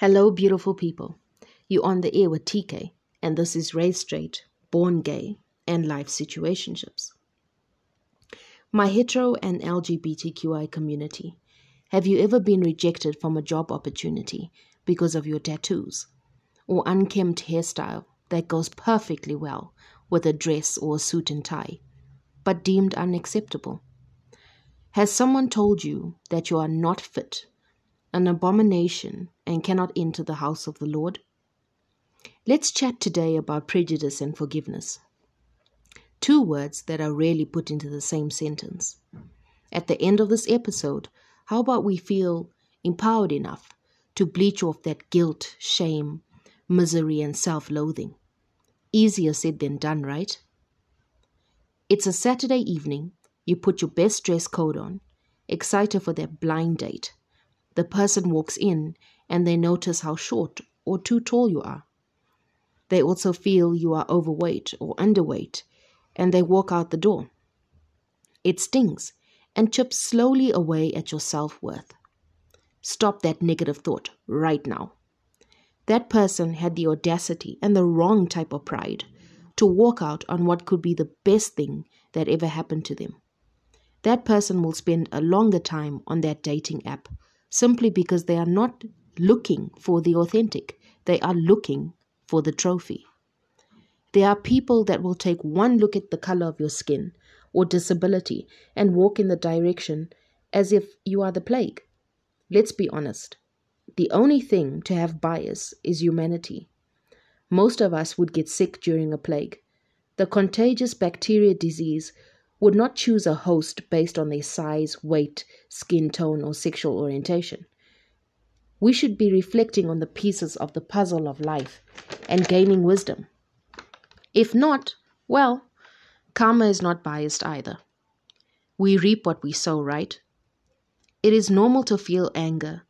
Hello, beautiful people. You're on the air with TK, and this is Raised Straight, Born Gay, and Life Situationships. My hetero and LGBTQI community, have you ever been rejected from a job opportunity because of your tattoos or unkempt hairstyle that goes perfectly well with a dress or a suit and tie, but deemed unacceptable? Has someone told you that you are not fit an abomination and cannot enter the house of the Lord? Let's chat today about prejudice and forgiveness. Two words that are rarely put into the same sentence. At the end of this episode, how about we feel empowered enough to bleach off that guilt, shame, misery, and self loathing? Easier said than done, right? It's a Saturday evening. You put your best dress code on, excited for that blind date the person walks in and they notice how short or too tall you are. They also feel you are overweight or underweight and they walk out the door. It stings and chips slowly away at your self worth. Stop that negative thought right now. That person had the audacity and the wrong type of pride to walk out on what could be the best thing that ever happened to them. That person will spend a longer time on that dating app simply because they are not looking for the authentic, they are looking for the trophy. There are people that will take one look at the color of your skin or disability and walk in the direction as if you are the plague. Let's be honest. The only thing to have bias is humanity. Most of us would get sick during a plague. The contagious bacteria disease would not choose a host based on their size, weight, skin tone, or sexual orientation. We should be reflecting on the pieces of the puzzle of life and gaining wisdom. If not, well, karma is not biased either. We reap what we sow, right? It is normal to feel anger,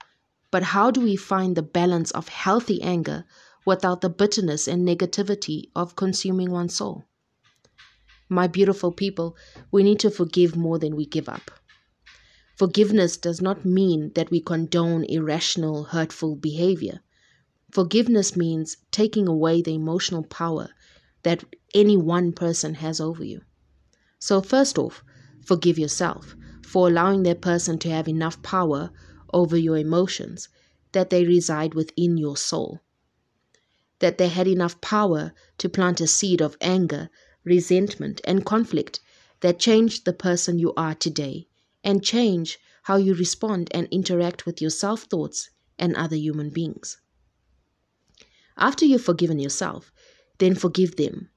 but how do we find the balance of healthy anger without the bitterness and negativity of consuming one's soul? My beautiful people, we need to forgive more than we give up. Forgiveness does not mean that we condone irrational, hurtful behavior. Forgiveness means taking away the emotional power that any one person has over you. So, first off, forgive yourself for allowing that person to have enough power over your emotions that they reside within your soul. That they had enough power to plant a seed of anger resentment, and conflict that change the person you are today and change how you respond and interact with your self thoughts and other human beings. After you've forgiven yourself, then forgive them,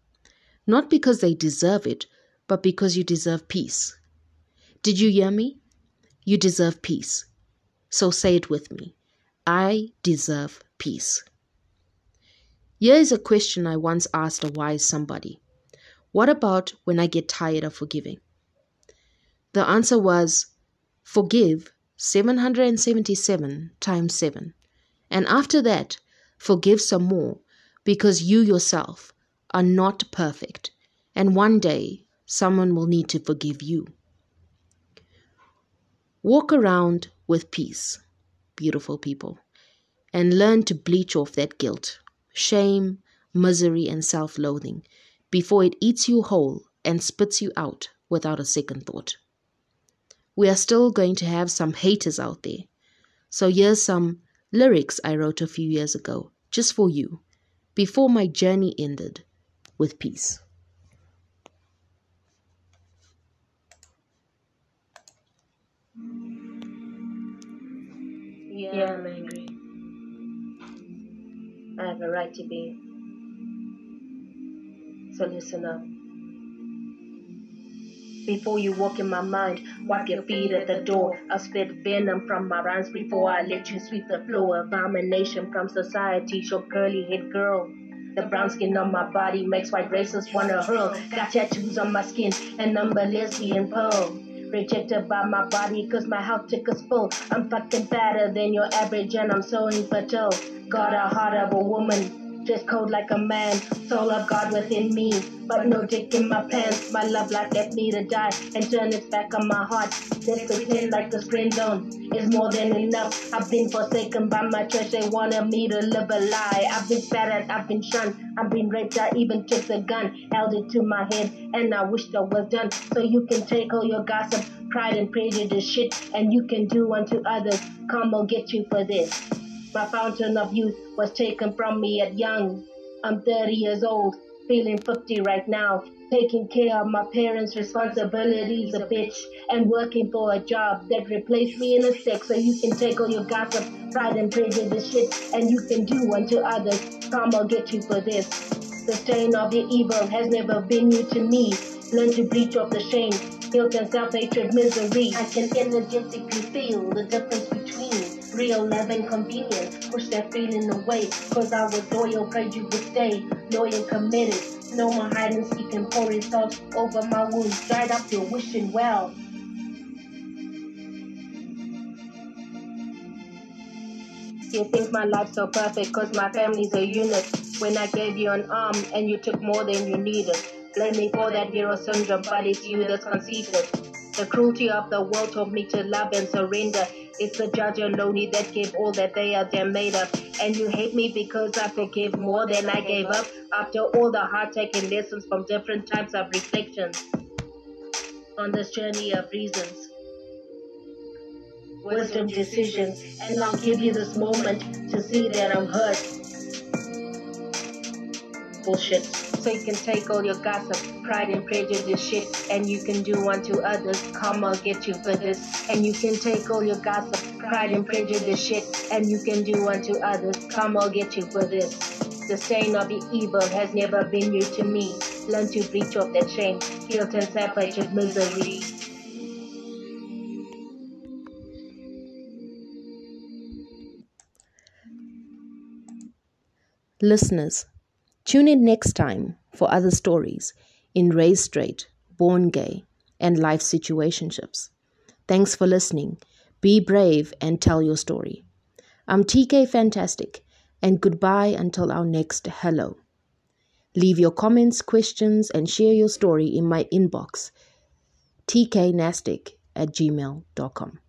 not because they deserve it, but because you deserve peace. Did you hear me? You deserve peace. So say it with me I deserve peace. Here is a question I once asked a wise somebody what about when I get tired of forgiving? The answer was forgive 777 times 7. And after that, forgive some more because you yourself are not perfect. And one day, someone will need to forgive you. Walk around with peace, beautiful people, and learn to bleach off that guilt, shame, misery, and self loathing before it eats you whole and spits you out without a second thought. We are still going to have some haters out there. So here's some lyrics I wrote a few years ago, just for you, before my journey ended with peace. Yeah, I'm angry. I have a right to be. So listen up. Before you walk in my mind, wipe your feet at the door. I'll spit venom from my rhymes before I let you sweep the floor. Abomination from society, your curly head girl. The brown skin on my body makes white racists wanna hurl. Got tattoos on my skin and I'm a lesbian pearl. Rejected by my body cause my health ticket's full. I'm fucking better than your average and I'm so infertile. Got a heart of a woman Just cold like a man, soul of God within me. But no dick in my pants, my love life left me to die and turn its back on my heart. Let's pretend like the friend zone is more than enough. I've been forsaken by my church, they wanted me to live a lie. I've been spat at, I've been shunned, I've been raped, I even took the gun, held it to my head, and I wished I was done. So you can take all your gossip, pride, and prejudice shit, and you can do unto others. Come, I'll get you for this. My fountain of youth was taken from me at young. I'm 30 years old, feeling 50 right now. Taking care of my parents' responsibilities a bitch and working for a job that replaced me in a sec so you can take all your gossip, pride and prejudice shit and you can do unto others. Karma get you for this. The stain of your evil has never been new to me. Learn to breach off the shame, guilt and self-hatred, misery. I can energetically feel the difference between real love and convenience. Push that feeling away, cause I was loyal, prayed you would stay, loyal, committed. No more hide and seek and pouring salt over my wounds. Dried up your wishing well. You think my life's so perfect cause my family's a unit. When I gave you an arm and you took more than you needed. Blame me for that hero syndrome, but it's you that's conceited. The cruelty of the world taught me to love and surrender. It's the judge alone that gave all that they are damn made of. And you hate me because I forgive more than I gave up. After all the hard taken lessons from different types of reflections on this journey of reasons, wisdom, decisions, and I'll give you this moment to see that I'm hurt. Bullshit. So you can take all your gossip, pride and prejudice shit, and you can do unto others. Come, I'll get you for this. And you can take all your gossip, pride and prejudice shit, and you can do unto others. Come, I'll get you for this. The stain of the evil has never been new to me. Learn to breach off that shame, guilt and separated misery. Listeners, tune in next time for other stories in Raised Straight, Born Gay, and Life Situationships. Thanks for listening. Be brave and tell your story. I'm TK Fantastic, and goodbye until our next hello. Leave your comments, questions, and share your story in my inbox, tknastic at gmail.com.